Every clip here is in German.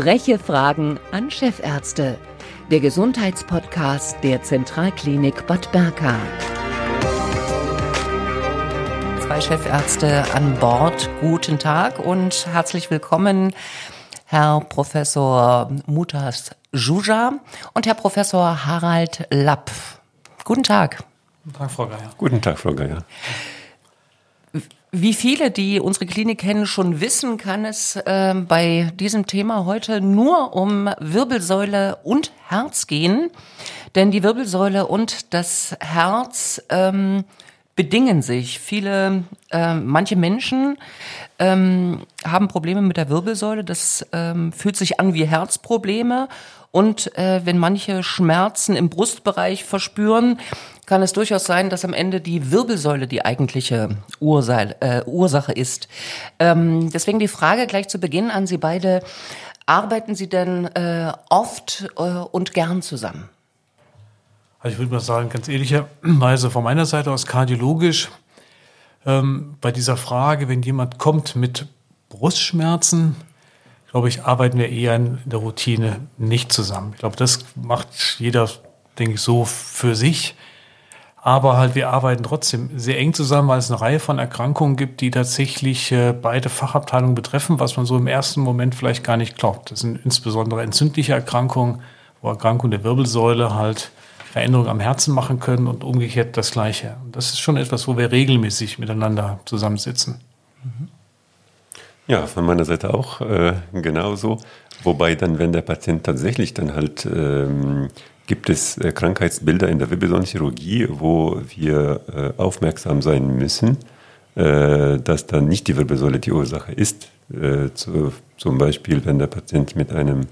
Freche Fragen an Chefärzte. Der Gesundheitspodcast der Zentralklinik Bad Berka. Zwei Chefärzte an Bord. Guten Tag und herzlich willkommen, Herr Professor Mutas Juja und Herr Professor Harald Lapp. Guten Tag. Guten Tag, Frau Geier. Guten Tag, Frau Geier. Wie viele, die unsere Klinik kennen, schon wissen, kann es äh, bei diesem Thema heute nur um Wirbelsäule und Herz gehen. Denn die Wirbelsäule und das Herz ähm, bedingen sich. Viele, äh, manche Menschen ähm, haben Probleme mit der Wirbelsäule. Das ähm, fühlt sich an wie Herzprobleme. Und äh, wenn manche Schmerzen im Brustbereich verspüren, kann es durchaus sein, dass am Ende die Wirbelsäule die eigentliche Ursache, äh, Ursache ist. Ähm, deswegen die Frage gleich zu Beginn an Sie beide. Arbeiten Sie denn äh, oft äh, und gern zusammen? Also ich würde mal sagen, ganz ehrlicherweise von meiner Seite aus kardiologisch, ähm, bei dieser Frage, wenn jemand kommt mit Brustschmerzen, glaube ich, arbeiten wir eher in der Routine nicht zusammen. Ich glaube, das macht jeder, denke ich, so für sich. Aber halt, wir arbeiten trotzdem sehr eng zusammen, weil es eine Reihe von Erkrankungen gibt, die tatsächlich äh, beide Fachabteilungen betreffen, was man so im ersten Moment vielleicht gar nicht glaubt. Das sind insbesondere entzündliche Erkrankungen, wo Erkrankungen der Wirbelsäule halt Veränderungen am Herzen machen können und umgekehrt das Gleiche. Das ist schon etwas, wo wir regelmäßig miteinander zusammensitzen. Ja, von meiner Seite auch äh, genauso. Wobei dann, wenn der Patient tatsächlich dann halt ähm, gibt es äh, Krankheitsbilder in der Wirbelsäulenchirurgie, wo wir äh, aufmerksam sein müssen, äh, dass dann nicht die Wirbelsäule die Ursache ist. Äh, zu, zum Beispiel, wenn der Patient mit einem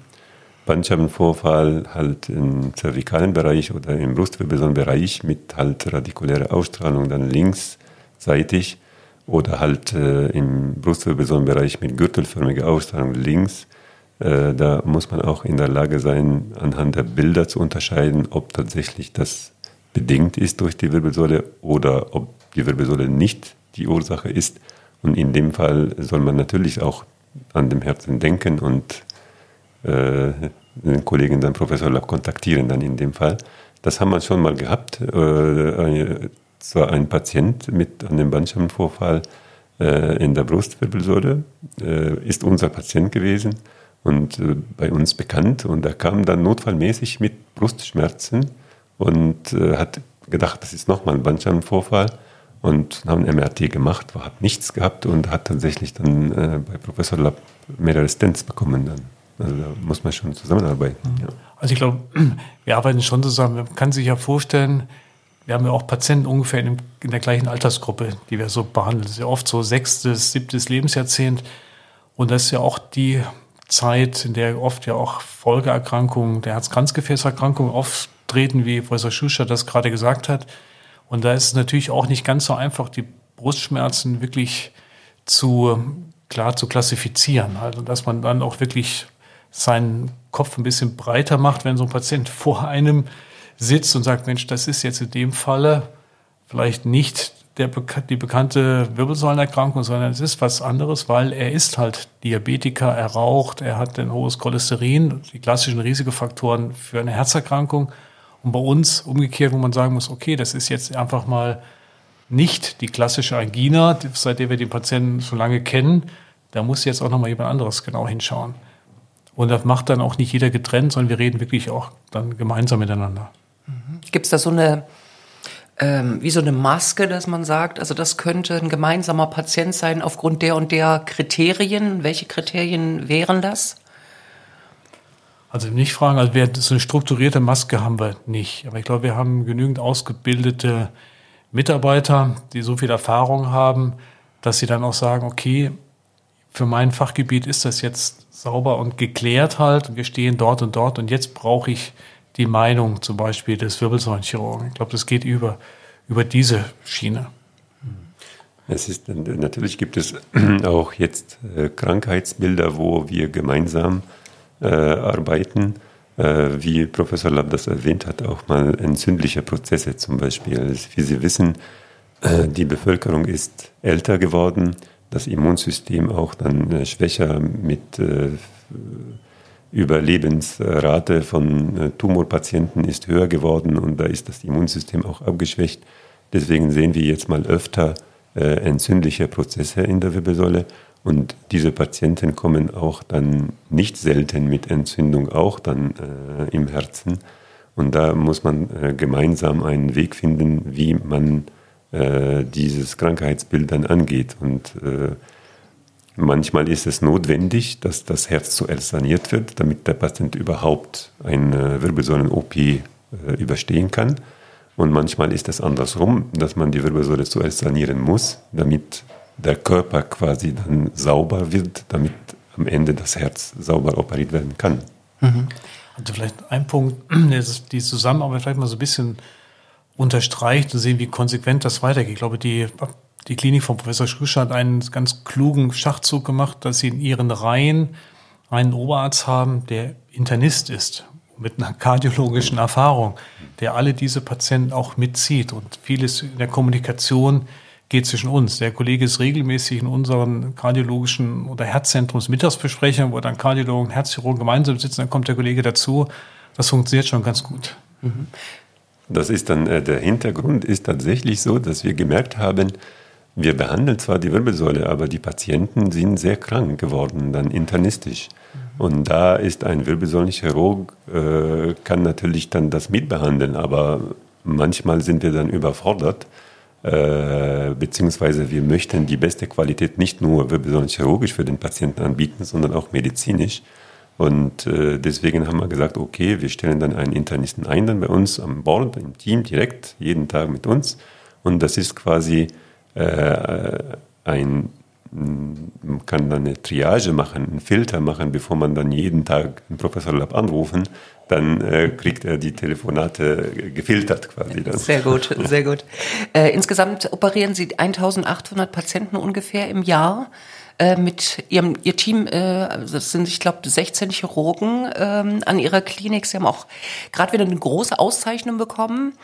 Bandscheibenvorfall halt im zervikalen Bereich oder im Brustwirbelsäulenbereich mit halt radikulärer Ausstrahlung dann linksseitig oder halt äh, im Brustwirbelsäulenbereich mit gürtelförmiger Ausstrahlung links äh, da muss man auch in der Lage sein, anhand der Bilder zu unterscheiden, ob tatsächlich das bedingt ist durch die Wirbelsäule oder ob die Wirbelsäule nicht die Ursache ist. Und in dem Fall soll man natürlich auch an dem Herzen denken und äh, den Kollegen, dann Professor Lapp, kontaktieren dann in dem Fall. Das haben wir schon mal gehabt. Äh, zwar ein Patient mit einem Bandscheibenvorfall äh, in der Brustwirbelsäule äh, ist unser Patient gewesen und äh, bei uns bekannt. Und er kam dann notfallmäßig mit Brustschmerzen und äh, hat gedacht, das ist nochmal ein Bandscheibenvorfall und haben MRT gemacht, hat nichts gehabt und hat tatsächlich dann äh, bei Professor Lapp mehrere Stents bekommen dann. Also da muss man schon zusammenarbeiten. Mhm. Ja. Also ich glaube, wir arbeiten schon zusammen. Man kann sich ja vorstellen, wir haben ja auch Patienten ungefähr in, der gleichen Altersgruppe, die wir so behandeln. Das ist ja oft so sechstes, siebtes Lebensjahrzehnt. Und das ist ja auch die Zeit, in der oft ja auch Folgeerkrankungen der Herz-Kranzgefäßerkrankungen auftreten, wie Professor Schuscher das gerade gesagt hat. Und da ist es natürlich auch nicht ganz so einfach, die Brustschmerzen wirklich zu klar zu klassifizieren. Also dass man dann auch wirklich seinen Kopf ein bisschen breiter macht, wenn so ein Patient vor einem sitzt und sagt, Mensch, das ist jetzt in dem Falle vielleicht nicht der, die bekannte Wirbelsäulenerkrankung, sondern es ist was anderes, weil er ist halt Diabetiker, er raucht, er hat ein hohes Cholesterin, die klassischen Risikofaktoren für eine Herzerkrankung. Und bei uns umgekehrt, wo man sagen muss, okay, das ist jetzt einfach mal nicht die klassische Angina, seitdem wir den Patienten so lange kennen, da muss jetzt auch nochmal jemand anderes genau hinschauen. Und das macht dann auch nicht jeder getrennt, sondern wir reden wirklich auch dann gemeinsam miteinander. Gibt es da so eine ähm, wie so eine Maske, dass man sagt, also das könnte ein gemeinsamer Patient sein aufgrund der und der Kriterien. Welche Kriterien wären das? Also nicht fragen, also wir, so eine strukturierte Maske haben wir nicht. Aber ich glaube, wir haben genügend ausgebildete Mitarbeiter, die so viel Erfahrung haben, dass sie dann auch sagen, okay, für mein Fachgebiet ist das jetzt sauber und geklärt halt. Wir stehen dort und dort und jetzt brauche ich die Meinung zum Beispiel des Wirbelsäulenchirurgen. Ich glaube, das geht über, über diese Schiene. Es ist, natürlich gibt es auch jetzt äh, Krankheitsbilder, wo wir gemeinsam äh, arbeiten. Äh, wie Professor Lapp das erwähnt hat, auch mal entzündliche Prozesse zum Beispiel. Wie Sie wissen, äh, die Bevölkerung ist älter geworden, das Immunsystem auch dann äh, schwächer mit äh, Überlebensrate von äh, Tumorpatienten ist höher geworden und da ist das Immunsystem auch abgeschwächt. Deswegen sehen wir jetzt mal öfter entzündliche Prozesse in der Wirbelsäule und diese Patienten kommen auch dann nicht selten mit Entzündung auch dann im Herzen. Und da muss man gemeinsam einen Weg finden, wie man äh, dieses Krankheitsbild dann angeht. Und äh, Manchmal ist es notwendig, dass das Herz zuerst saniert wird, damit der Patient überhaupt eine Wirbelsäulen-OP äh, überstehen kann. Und manchmal ist es andersrum, dass man die Wirbelsäule zuerst sanieren muss, damit der Körper quasi dann sauber wird, damit am Ende das Herz sauber operiert werden kann. Mhm. Also vielleicht ein Punkt, die Zusammenarbeit vielleicht mal so ein bisschen unterstreicht und sehen, wie konsequent das weitergeht. Ich glaube, die die Klinik von Professor Schrüscher hat einen ganz klugen Schachzug gemacht, dass sie in ihren Reihen einen Oberarzt haben, der Internist ist, mit einer kardiologischen Erfahrung, der alle diese Patienten auch mitzieht. Und vieles in der Kommunikation geht zwischen uns. Der Kollege ist regelmäßig in unseren kardiologischen oder Herzzentrums Mittagsbesprechungen, wo dann Kardiologen und Herzchirurgen gemeinsam sitzen, dann kommt der Kollege dazu. Das funktioniert schon ganz gut. Mhm. Das ist dann, äh, der Hintergrund ist tatsächlich so, dass wir gemerkt haben, wir behandeln zwar die Wirbelsäule, aber die Patienten sind sehr krank geworden, dann internistisch. Und da ist ein Wirbelsäulenchirurg, äh, kann natürlich dann das mitbehandeln, aber manchmal sind wir dann überfordert, äh, beziehungsweise wir möchten die beste Qualität nicht nur wirbelsäulenchirurgisch für den Patienten anbieten, sondern auch medizinisch. Und äh, deswegen haben wir gesagt, okay, wir stellen dann einen Internisten ein, dann bei uns am Bord, im Team direkt, jeden Tag mit uns. Und das ist quasi äh, ein man kann dann eine Triage machen, einen Filter machen, bevor man dann jeden Tag einen Professor Lab anrufen, dann äh, kriegt er die Telefonate gefiltert quasi. Dann. Sehr gut, sehr gut. Äh, insgesamt operieren Sie 1800 Patienten ungefähr im Jahr. Äh, mit ihrem ihr Team, äh, das sind ich glaube 16 Chirurgen ähm, an ihrer Klinik. Sie haben auch gerade wieder eine große Auszeichnung bekommen.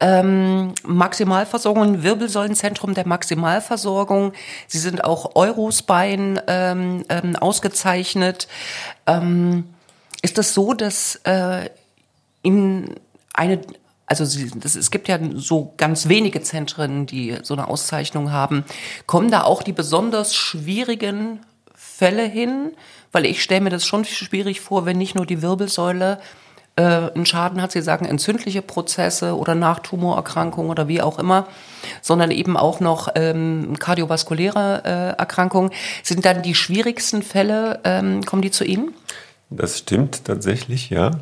Ähm, Maximalversorgung, Wirbelsäulenzentrum der Maximalversorgung. Sie sind auch Eurosbein ähm, ähm, ausgezeichnet. Ähm, ist das so, dass äh, in eine also sie, das, es gibt ja so ganz wenige Zentren, die so eine Auszeichnung haben. Kommen da auch die besonders schwierigen Fälle hin? Weil ich stelle mir das schon schwierig vor, wenn nicht nur die Wirbelsäule äh, einen Schaden hat, Sie sagen entzündliche Prozesse oder Nachtumorerkrankungen oder wie auch immer, sondern eben auch noch ähm, kardiovaskuläre äh, Erkrankungen. Sind dann die schwierigsten Fälle, ähm, kommen die zu Ihnen? Das stimmt tatsächlich, ja.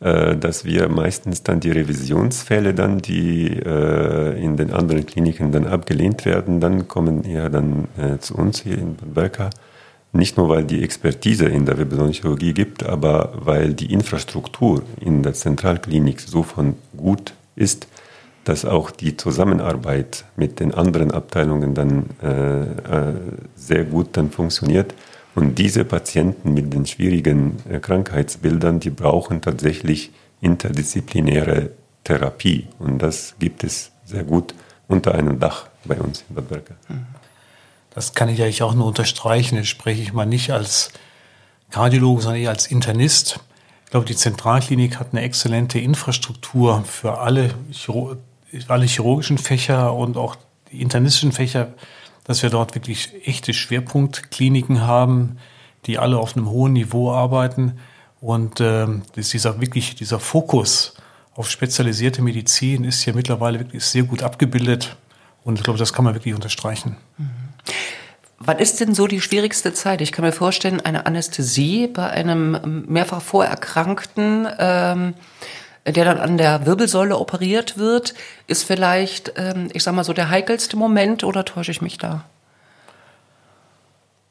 Äh, dass wir meistens dann die Revisionsfälle dann, die äh, in den anderen Kliniken dann abgelehnt werden, dann kommen eher dann äh, zu uns hier in Berka. Nicht nur, weil die Expertise in der Wirbelsäulenchirurgie gibt, aber weil die Infrastruktur in der Zentralklinik so von gut ist, dass auch die Zusammenarbeit mit den anderen Abteilungen dann äh, äh sehr gut dann funktioniert und diese Patienten mit den schwierigen äh, Krankheitsbildern, die brauchen tatsächlich interdisziplinäre Therapie. Und das gibt es sehr gut unter einem Dach bei uns in Bad Berka. Das kann ich eigentlich auch nur unterstreichen. Jetzt spreche ich mal nicht als Kardiologe, sondern eher als Internist. Ich glaube, die Zentralklinik hat eine exzellente Infrastruktur für alle, alle chirurgischen Fächer und auch die internistischen Fächer dass wir dort wirklich echte Schwerpunktkliniken haben, die alle auf einem hohen Niveau arbeiten. Und äh, dieser wirklich dieser Fokus auf spezialisierte Medizin ist hier mittlerweile wirklich sehr gut abgebildet. Und ich glaube, das kann man wirklich unterstreichen. Mhm. Wann ist denn so die schwierigste Zeit? Ich kann mir vorstellen, eine Anästhesie bei einem mehrfach vorerkrankten ähm, der dann an der Wirbelsäule operiert wird, ist vielleicht, ähm, ich sag mal so, der heikelste Moment oder täusche ich mich da?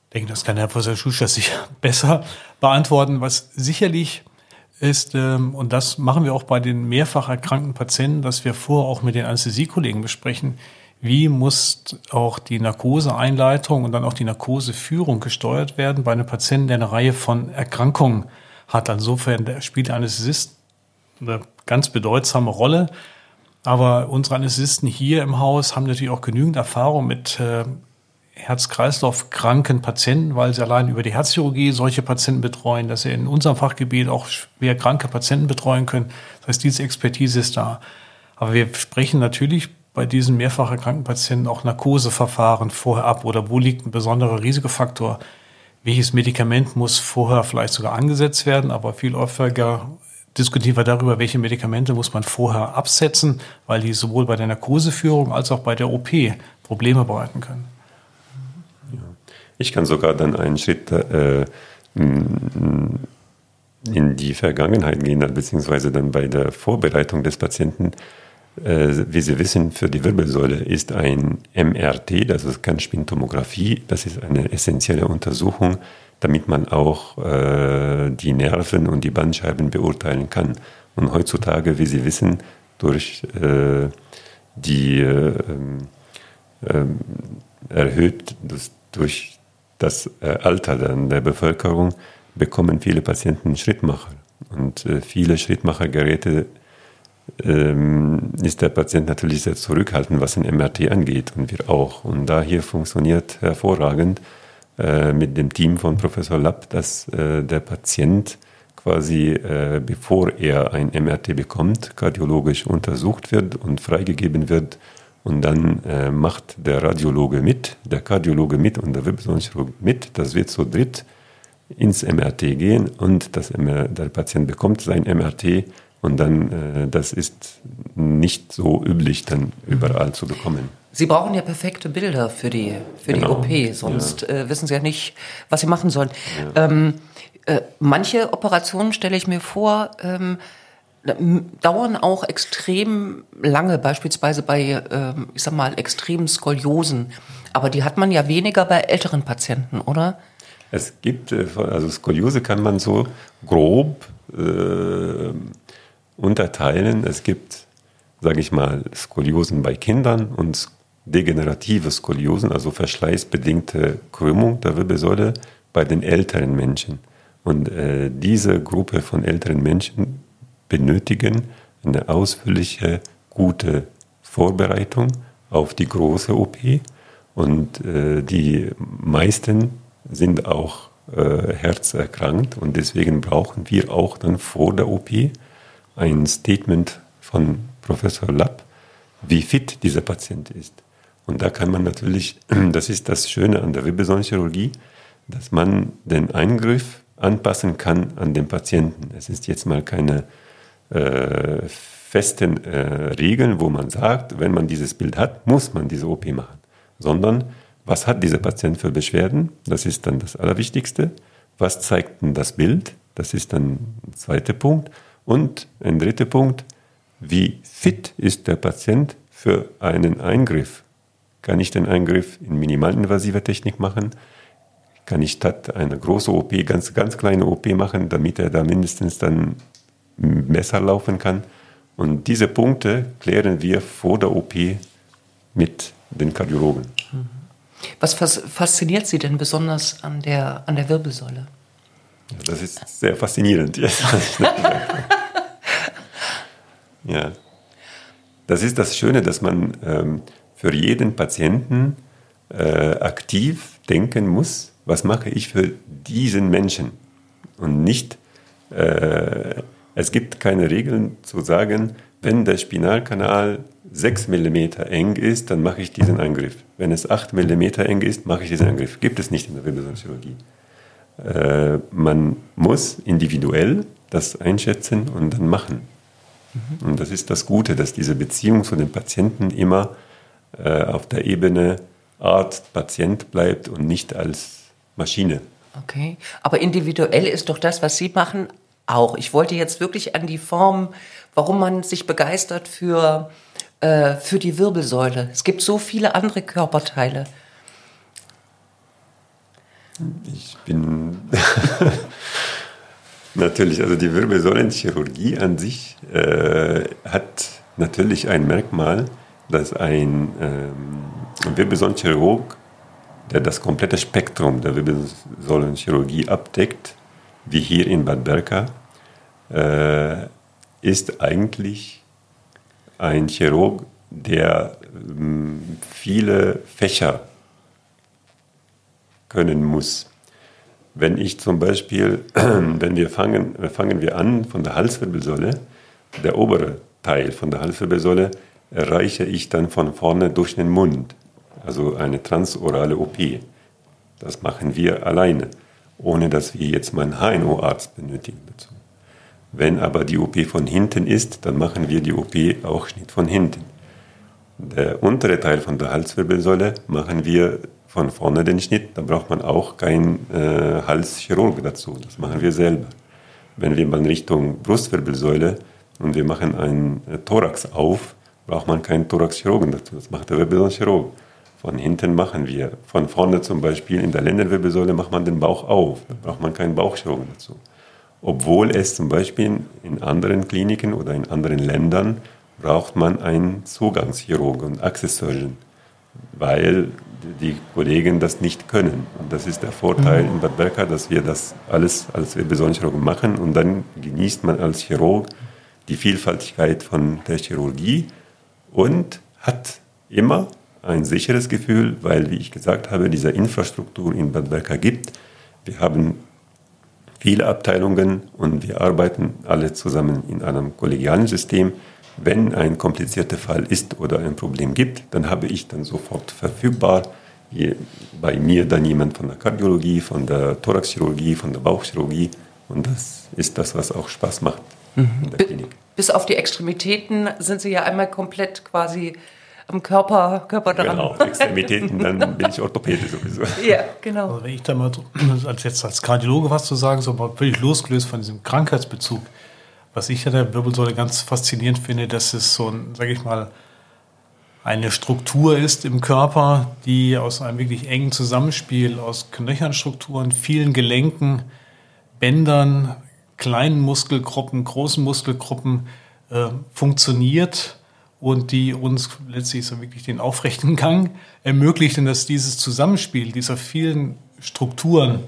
Ich denke, das kann Herr Professor Schuster sich besser beantworten, was sicherlich ist, ähm, und das machen wir auch bei den mehrfach erkrankten Patienten, dass wir vorher auch mit den Anästhesiekollegen besprechen, wie muss auch die Narkoseeinleitung und dann auch die Narkoseführung gesteuert werden bei einem Patienten, der eine Reihe von Erkrankungen hat. Insofern spielt der Anästhesist eine ganz bedeutsame Rolle. Aber unsere Anästhesisten hier im Haus haben natürlich auch genügend Erfahrung mit äh, Herz-Kreislauf-kranken Patienten, weil sie allein über die Herzchirurgie solche Patienten betreuen, dass sie in unserem Fachgebiet auch schwer kranke Patienten betreuen können. Das heißt, diese Expertise ist da. Aber wir sprechen natürlich bei diesen mehrfach erkrankten Patienten auch Narkoseverfahren vorher ab oder wo liegt ein besonderer Risikofaktor? Welches Medikament muss vorher vielleicht sogar angesetzt werden, aber viel häufiger diskutieren wir darüber, welche Medikamente muss man vorher absetzen, weil die sowohl bei der Narkoseführung als auch bei der OP Probleme bereiten können. Ich kann sogar dann einen Schritt äh, in die Vergangenheit gehen, beziehungsweise dann bei der Vorbereitung des Patienten. Äh, wie Sie wissen, für die Wirbelsäule ist ein MRT, das ist Kernspintomographie, das ist eine essentielle Untersuchung, damit man auch äh, die Nerven und die Bandscheiben beurteilen kann. Und heutzutage, wie Sie wissen, durch äh, die äh, ähm, erhöht das, durch das äh, Alter der Bevölkerung bekommen viele Patienten Schrittmacher. Und äh, viele Schrittmachergeräte ähm, ist der Patient natürlich sehr zurückhaltend, was ein MRT angeht und wir auch. Und da hier funktioniert hervorragend äh, mit dem Team von Professor Lapp, dass äh, der Patient quasi, äh, bevor er ein MRT bekommt, kardiologisch untersucht wird und freigegeben wird und dann äh, macht der Radiologe mit, der Kardiologe mit und der Wirbelsäulenchirurg mit. Das wird so dritt ins MRT gehen und das der Patient bekommt sein MRT und dann, äh, das ist nicht so üblich, dann überall zu bekommen. Sie brauchen ja perfekte Bilder für die, für genau. die OP, sonst ja. äh, wissen Sie ja nicht, was Sie machen sollen. Ja. Ähm, äh, manche Operationen stelle ich mir vor, ähm, dauern auch extrem lange, beispielsweise bei, ähm, ich sag mal, extremen Skoliosen. Aber die hat man ja weniger bei älteren Patienten, oder? Es gibt, äh, also Skoliose kann man so grob äh, unterteilen. Es gibt, sage ich mal, Skoliosen bei Kindern und degenerative Skoliosen, also verschleißbedingte Krümmung der Wirbelsäule bei den älteren Menschen. Und äh, diese Gruppe von älteren Menschen benötigen eine ausführliche, gute Vorbereitung auf die große OP. Und äh, die meisten sind auch äh, herzerkrankt und deswegen brauchen wir auch dann vor der OP ein Statement von Professor Lapp, wie fit dieser Patient ist. Und da kann man natürlich, das ist das Schöne an der Wirbelsäulenchirurgie, dass man den Eingriff anpassen kann an den Patienten. Es ist jetzt mal keine äh, festen äh, Regeln, wo man sagt, wenn man dieses Bild hat, muss man diese OP machen, sondern was hat dieser Patient für Beschwerden? Das ist dann das Allerwichtigste. Was zeigt denn das Bild? Das ist dann ein zweiter Punkt. Und ein dritter Punkt, wie fit ist der Patient für einen Eingriff? Kann ich den Eingriff in minimalinvasiver Technik machen? Kann ich statt eine große OP ganz, ganz kleine OP machen, damit er da mindestens dann Messer laufen kann. Und diese Punkte klären wir vor der OP mit den Kardiologen. Was fasziniert Sie denn besonders an der, an der Wirbelsäule? Ja, das ist sehr faszinierend. ja. Das ist das Schöne, dass man ähm, für jeden Patienten äh, aktiv denken muss, was mache ich für diesen Menschen und nicht äh, es gibt keine Regeln zu sagen, wenn der Spinalkanal 6 mm eng ist, dann mache ich diesen Eingriff. Wenn es 8 mm eng ist, mache ich diesen Eingriff. Gibt es nicht in der Wirbelsäulenchirurgie. Äh, man muss individuell das einschätzen und dann machen. Mhm. Und das ist das Gute, dass diese Beziehung zu den Patienten immer äh, auf der Ebene Arzt-Patient bleibt und nicht als Maschine. Okay, aber individuell ist doch das, was Sie machen, auch. Ich wollte jetzt wirklich an die Form, warum man sich begeistert für, äh, für die Wirbelsäule. Es gibt so viele andere Körperteile. Ich bin natürlich, also die Wirbelsäulenchirurgie an sich äh, hat natürlich ein Merkmal, dass ein ähm, Wirbelsäulenchirurg, der das komplette Spektrum der Wirbelsäulenchirurgie abdeckt, wie hier in Bad Berka, äh, ist eigentlich ein Chirurg, der ähm, viele Fächer können muss. Wenn ich zum Beispiel, wenn wir fangen, fangen wir an von der Halswirbelsäule, der obere Teil von der Halswirbelsäule erreiche ich dann von vorne durch den Mund, also eine transorale OP. Das machen wir alleine, ohne dass wir jetzt mal einen HNO-Arzt benötigen dazu. Wenn aber die OP von hinten ist, dann machen wir die OP auch Schnitt von hinten. Der untere Teil von der Halswirbelsäule machen wir von vorne den Schnitt, da braucht man auch keinen äh, Halschirurg dazu, das machen wir selber. Wenn wir mal in Richtung Brustwirbelsäule und wir machen einen äh, Thorax auf, braucht man keinen Thoraxchirurgen dazu, das macht der Wirbelsäulenchirurg. Von hinten machen wir, von vorne zum Beispiel in der Lendenwirbelsäule macht man den Bauch auf, da braucht man keinen Bauchchirurgen dazu obwohl es zum Beispiel in anderen Kliniken oder in anderen Ländern braucht man einen Zugangschirurg und Access Surgeon, weil die Kollegen das nicht können. Und das ist der Vorteil mhm. in Bad Berka, dass wir das alles als Wirbelsäulenchirurg machen und dann genießt man als Chirurg die Vielfaltigkeit von der Chirurgie und hat immer ein sicheres Gefühl, weil, wie ich gesagt habe, diese Infrastruktur in Bad Berka gibt. Wir haben viele Abteilungen und wir arbeiten alle zusammen in einem kollegialen System. Wenn ein komplizierter Fall ist oder ein Problem gibt, dann habe ich dann sofort verfügbar bei mir dann jemand von der Kardiologie, von der Thoraxchirurgie, von der Bauchchirurgie und das ist das, was auch Spaß macht mhm. in der Klinik. Bis auf die Extremitäten sind Sie ja einmal komplett quasi am Körper, Körper dran. Genau, Extremitäten, dann bin ich Orthopäde sowieso. Ja, genau. Also wenn ich da mal als jetzt als Kardiologe was zu sagen, so mal völlig losgelöst von diesem Krankheitsbezug, was ich an der Wirbelsäule ganz faszinierend finde, dass es so ein, sage ich mal, eine Struktur ist im Körper, die aus einem wirklich engen Zusammenspiel aus Knöchernstrukturen, vielen Gelenken, Bändern, kleinen Muskelgruppen, großen Muskelgruppen äh, funktioniert und die uns letztlich so wirklich den aufrechten Gang ermöglichen, dass dieses Zusammenspiel dieser vielen Strukturen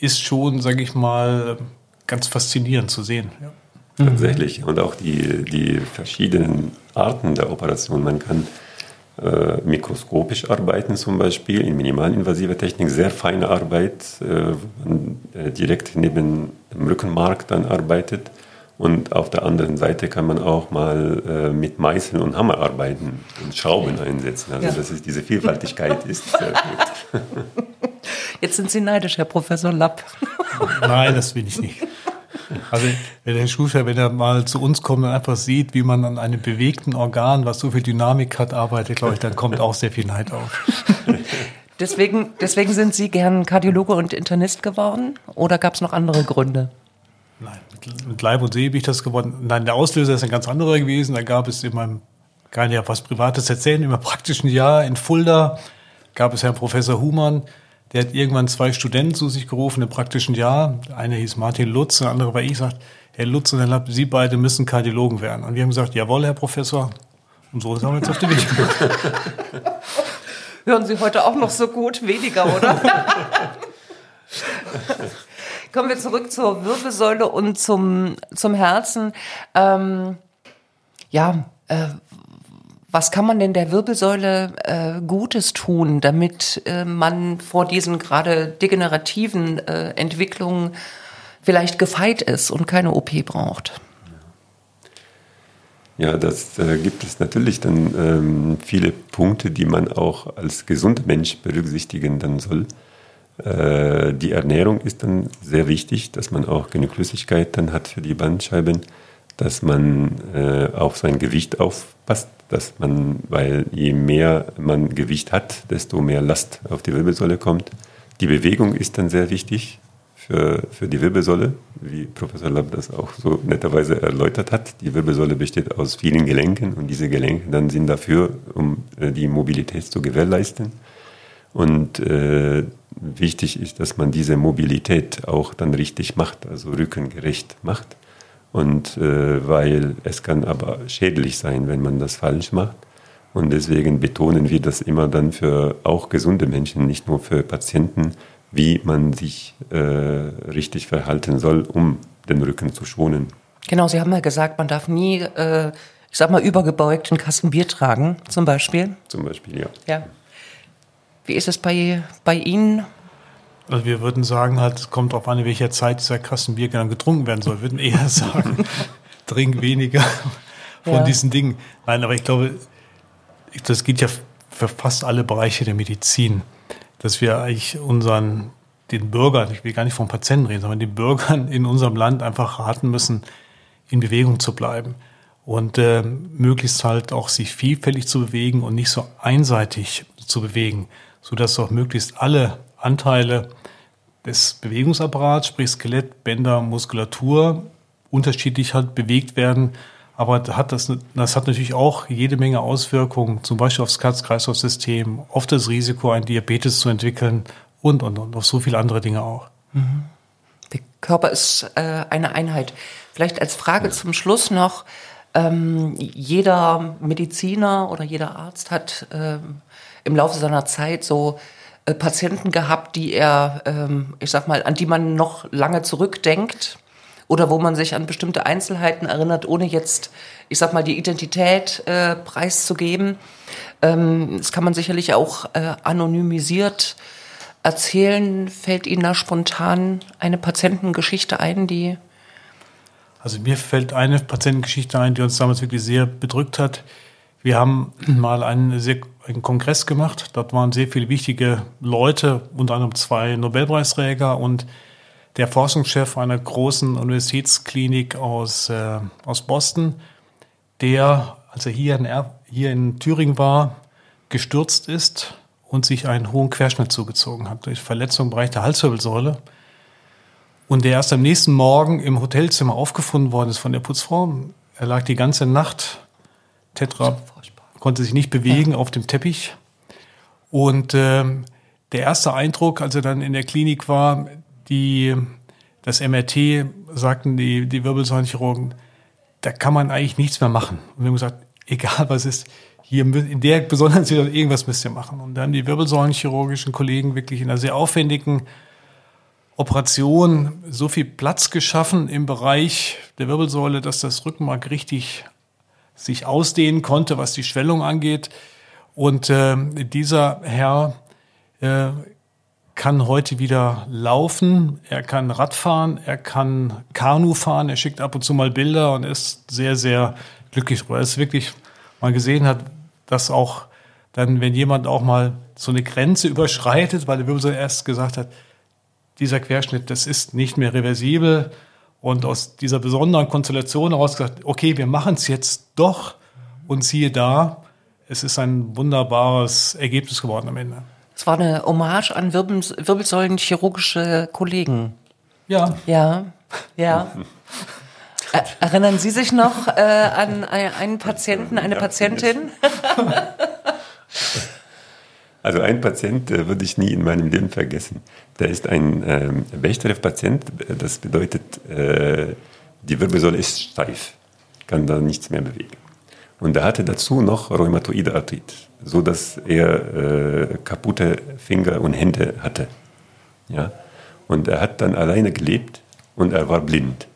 ist schon, sage ich mal, ganz faszinierend zu sehen. Ja. Tatsächlich. Und auch die, die verschiedenen Arten der Operation. Man kann äh, mikroskopisch arbeiten zum Beispiel, in minimalinvasiver Technik, sehr feine Arbeit, äh, direkt neben dem Rückenmark dann arbeitet. Und auf der anderen Seite kann man auch mal äh, mit Meißeln und Hammer arbeiten und Schrauben einsetzen. Also ja. das ist diese Vielfaltigkeit ist sehr gut. Jetzt sind Sie neidisch, Herr Professor Lapp. Nein, das will ich nicht. Also wenn der Schuster, wenn er mal zu uns kommt und einfach sieht, wie man an einem bewegten Organ, was so viel Dynamik hat, arbeitet, glaube ich, dann kommt auch sehr viel Neid auf. Deswegen, deswegen sind Sie gern Kardiologe und Internist geworden? Oder gab es noch andere Gründe? Nein, mit Leib und Seele bin ich das geworden. Nein, der Auslöser ist ein ganz anderer gewesen. Da gab es in meinem, kann ja was Privates erzählen, im praktischen Jahr in Fulda gab es Herrn Professor Humann, der hat irgendwann zwei Studenten zu sich gerufen im praktischen Jahr. Der eine hieß Martin Lutz, der andere war ich, sagt, Herr Lutz und Herr Lapp, Sie beide müssen Kardiologen werden. Und wir haben gesagt, jawohl, Herr Professor. Und so sind wir jetzt auf den Weg Hören Sie heute auch noch so gut? Weniger, oder? Kommen wir zurück zur Wirbelsäule und zum, zum Herzen. Ähm, ja, äh, was kann man denn der Wirbelsäule äh, Gutes tun, damit äh, man vor diesen gerade degenerativen äh, Entwicklungen vielleicht gefeit ist und keine OP braucht? Ja, das äh, gibt es natürlich dann ähm, viele Punkte, die man auch als gesunder Mensch berücksichtigen dann soll. Äh, die Ernährung ist dann sehr wichtig, dass man auch genug Flüssigkeit dann hat für die Bandscheiben, dass man äh, auf sein Gewicht aufpasst, dass man, weil je mehr man Gewicht hat, desto mehr Last auf die Wirbelsäule kommt. Die Bewegung ist dann sehr wichtig für, für die Wirbelsäule, wie Professor Lapp das auch so netterweise erläutert hat. Die Wirbelsäule besteht aus vielen Gelenken und diese Gelenke dann sind dafür, um äh, die Mobilität zu gewährleisten. Und äh, wichtig ist, dass man diese Mobilität auch dann richtig macht, also rückengerecht macht. Und äh, weil es kann aber schädlich sein, wenn man das falsch macht. Und deswegen betonen wir das immer dann für auch gesunde Menschen, nicht nur für Patienten, wie man sich äh, richtig verhalten soll, um den Rücken zu schonen. Genau, Sie haben ja gesagt, man darf nie, äh, ich sag mal, übergebeugt einen Kasten Bier tragen, zum Beispiel. Zum Beispiel, ja. Ja. Wie ist es bei, bei Ihnen? Also wir würden sagen halt, es kommt darauf an, in welcher Zeit dieser Kasten Bier dann getrunken werden soll. Wir würden eher sagen, trink weniger von ja. diesen Dingen. Nein, aber ich glaube, das geht ja für fast alle Bereiche der Medizin, dass wir eigentlich unseren, den Bürgern, ich will gar nicht vom Patienten reden, sondern den Bürgern in unserem Land einfach raten müssen, in Bewegung zu bleiben und äh, möglichst halt auch sich vielfältig zu bewegen und nicht so einseitig zu bewegen, so dass auch möglichst alle Anteile des Bewegungsapparats, sprich Skelett, Bänder, Muskulatur, unterschiedlich halt bewegt werden. Aber hat das, das hat natürlich auch jede Menge Auswirkungen, zum Beispiel aufs Herz-Kreislauf-System, auf das Risiko, einen Diabetes zu entwickeln und, und, und auf so viele andere Dinge auch. Mhm. Der Körper ist äh, eine Einheit. Vielleicht als Frage zum Schluss noch, ähm, jeder Mediziner oder jeder Arzt hat ähm, im Laufe seiner Zeit so äh, Patienten gehabt, die er, ähm, ich sag mal, an die man noch lange zurückdenkt oder wo man sich an bestimmte Einzelheiten erinnert, ohne jetzt, ich sag mal, die Identität äh, preiszugeben. Ähm, das kann man sicherlich auch äh, anonymisiert erzählen. Fällt Ihnen da spontan eine Patientengeschichte ein, die also mir fällt eine Patientengeschichte ein, die uns damals wirklich sehr bedrückt hat. Wir haben mal einen, sehr, einen Kongress gemacht. Dort waren sehr viele wichtige Leute, unter anderem zwei Nobelpreisträger und der Forschungschef einer großen Universitätsklinik aus, äh, aus Boston, der, als er hier in, hier in Thüringen war, gestürzt ist und sich einen hohen Querschnitt zugezogen hat durch Verletzung im Bereich der Halswirbelsäule und der erst am nächsten Morgen im Hotelzimmer aufgefunden worden ist von der Putzfrau. Er lag die ganze Nacht tetra, konnte sich nicht bewegen ja. auf dem Teppich. Und ähm, der erste Eindruck, als er dann in der Klinik war, die, das MRT, sagten die, die Wirbelsäulenchirurgen, da kann man eigentlich nichts mehr machen. Und wir haben gesagt, egal was ist, hier in der besonderen Situation irgendwas müsst ihr machen. Und dann die wirbelsäulenchirurgischen Kollegen wirklich in einer sehr aufwendigen Operation so viel Platz geschaffen im Bereich der Wirbelsäule, dass das Rückenmark richtig sich ausdehnen konnte, was die Schwellung angeht. Und äh, dieser Herr äh, kann heute wieder laufen, er kann Radfahren, er kann Kanu fahren, er schickt ab und zu mal Bilder und ist sehr, sehr glücklich. Er ist wirklich mal gesehen hat, dass auch dann, wenn jemand auch mal so eine Grenze überschreitet, weil der Wirbelsäule erst gesagt hat, dieser Querschnitt, das ist nicht mehr reversibel. Und aus dieser besonderen Konstellation heraus gesagt, okay, wir machen es jetzt doch. Und siehe da, es ist ein wunderbares Ergebnis geworden am Ende. Es war eine Hommage an Wirbel Wirbelsäulenchirurgische Kollegen. Ja. Ja, ja. Erinnern Sie sich noch äh, an einen Patienten, eine Patientin? Also ein Patient äh, würde ich nie in meinem Leben vergessen. Der ist ein ähm, Bechterew-Patient. Das bedeutet, äh, die Wirbelsäule ist steif, kann da nichts mehr bewegen. Und er hatte dazu noch rheumatoide Arthrit, so dass er äh, kaputte Finger und Hände hatte. Ja? Und er hat dann alleine gelebt und er war blind.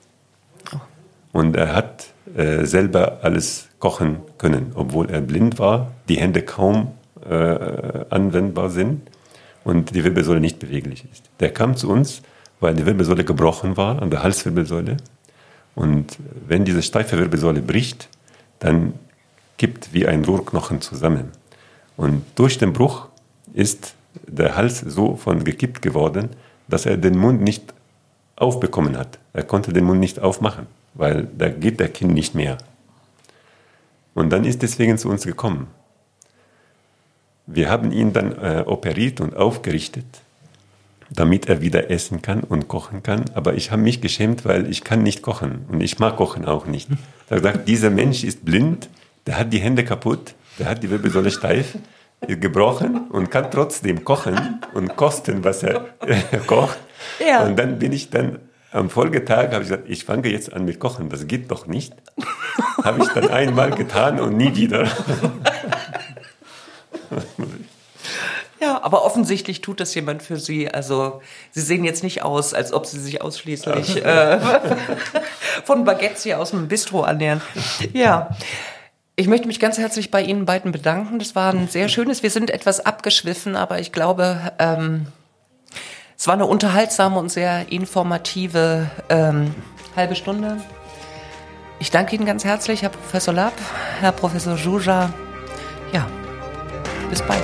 Und er hat äh, selber alles kochen können, obwohl er blind war, die Hände kaum äh, anwendbar sind und die Wirbelsäule nicht beweglich ist. Der kam zu uns, weil die Wirbelsäule gebrochen war an der Halswirbelsäule. Und wenn diese steife Wirbelsäule bricht, dann kippt wie ein Rohrknochen zusammen. Und durch den Bruch ist der Hals so von gekippt geworden, dass er den Mund nicht aufbekommen hat. Er konnte den Mund nicht aufmachen, weil da geht der Kinn nicht mehr. Und dann ist deswegen zu uns gekommen. Wir haben ihn dann äh, operiert und aufgerichtet, damit er wieder essen kann und kochen kann. Aber ich habe mich geschämt, weil ich kann nicht kochen und ich mag Kochen auch nicht. Ich habe gesagt, dieser Mensch ist blind, der hat die Hände kaputt, der hat die Wirbelsäule steif, gebrochen und kann trotzdem kochen und kosten, was er kocht. Ja. Und dann bin ich dann am Folgetag habe ich gesagt, ich fange jetzt an mit Kochen, das geht doch nicht. habe ich dann einmal getan und nie wieder. Ja, aber offensichtlich tut das jemand für Sie. Also Sie sehen jetzt nicht aus, als ob Sie sich ausschließlich äh, von Baguettes hier aus dem Bistro ernähren. Ja. Ich möchte mich ganz herzlich bei Ihnen beiden bedanken. Das war ein sehr schönes. Wir sind etwas abgeschwiffen, aber ich glaube, ähm, Es war eine unterhaltsame und sehr informative ähm, halbe Stunde. Ich danke Ihnen ganz herzlich, Herr Professor Lapp, Herr Professor Juja. Ja, bis bald.